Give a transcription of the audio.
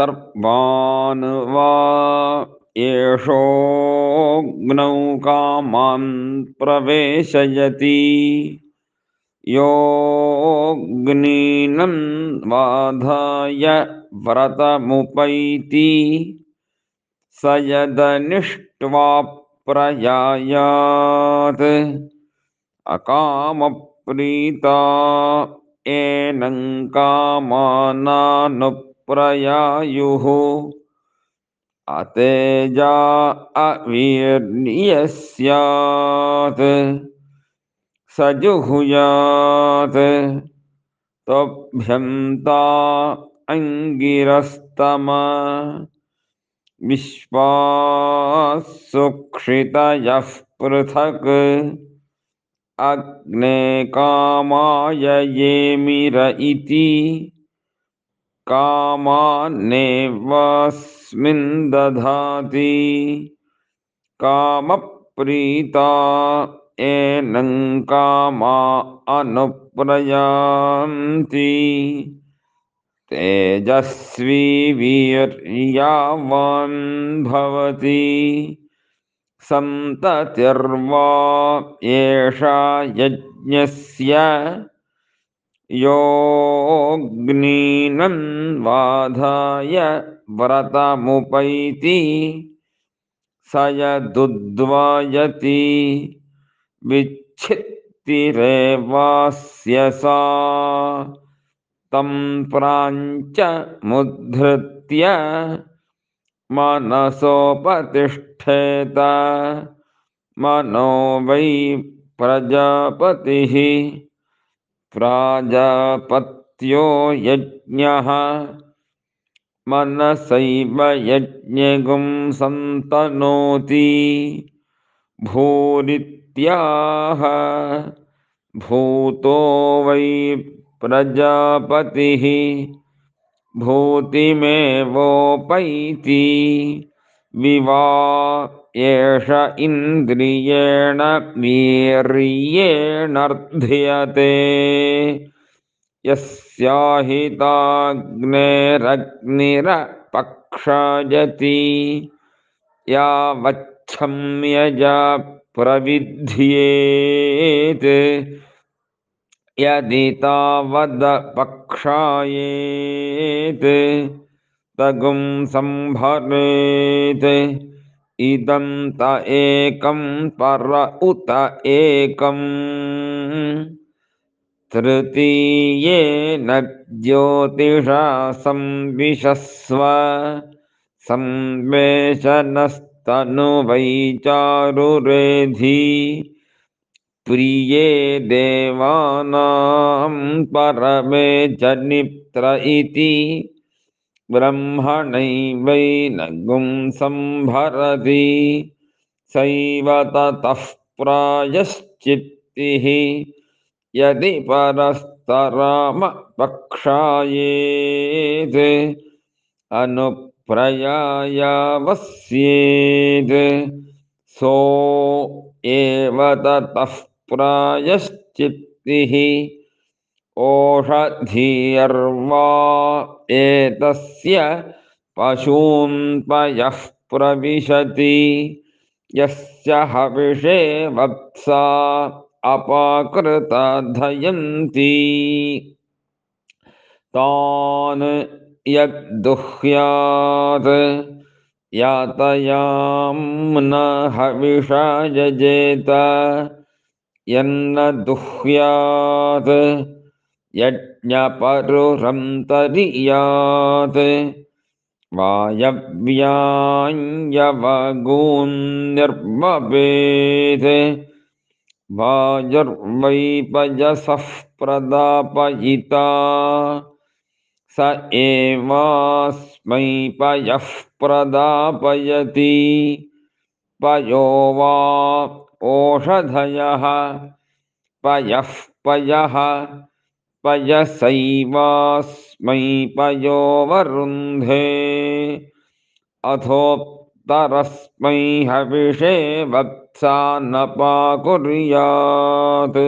सर्वान् वा एषोऽग्नौ कामान् प्रवेशयति। योऽग्नीनं बाधाय व्रतमुपैति। स यदनिष्ट्वा प्रयायात् अकामप्रीता एनं कामानानुप्रयायुः अतेजा अवीर्यस्यात् स जुहुयात् तोभ्यन्ता अङ्गिरस्तम। विश्वासुक्षितयः पृथक्। अग्ने कामाय येमिर इति। कामान्नेवस्मिन् दधाति कामप्रीता एनं कामा अनुप्रयान्ति। तेजस्वी वीर्यावान् भवति। सन्ततिर्वा एषा यज्ञस्य योऽग्नीनं बाधाय व्रतमुपैति स यदुद्वायति विच्छित्तिरेवास्य सा तं प्राञ्च मुद्धृत्य मनसोपतिष्ठेत मनो वै प्रजापतिः प्राजापत्यो यज्ञः मनसैव यज्ञगुं सन्तनोति। भूरित्याह भूतो वै प्रजापतिः भूतिमेवोपैति विवा एष इन्द्रियेण वीर्येणर्ध्यते यस्याहिताग्नेरग्निरपक्षायति यावच्छम्यजा प्रविध्येत्। यदि तावदपक्षायेत् तगुं सम्भरेत् इदं त एकं पर उत एकम्। तृतीयेन ज्योतिषा संविशस्व संवेशनस्तनुवैचारुरेधि प्रिये देवानां परमे च इति। ब्रह्मणैवैनगुं सम्भरति सैव ततः प्रायश्चित्तिः। यदि परस्तरामपक्षायेत् अनुप्रयायावस्येत्। सो एव ततः प्रायश्चित्तिः। ओषधीर्वा एतस्य पशून् पयः प्रविशति। यस्य हविषे वत्सा अपाकृता धयन्ति तान् यद्दुह्यात् यातयां न हविषा यजेत। यन्न दुह्यात् यज्ञपरुरन्तर्यात्। वायव्याञ्यवगून्निर्वपेत् वायुर्वैपजसः प्रदापयिता स एवास्मै पयः प्रदापयति। पयो वा ओषधयः। पयः पयः पयसैवास्मै पयो वरुन्धे अथोत्तरस्मै हविषे वत्सा न पाकुर्यात्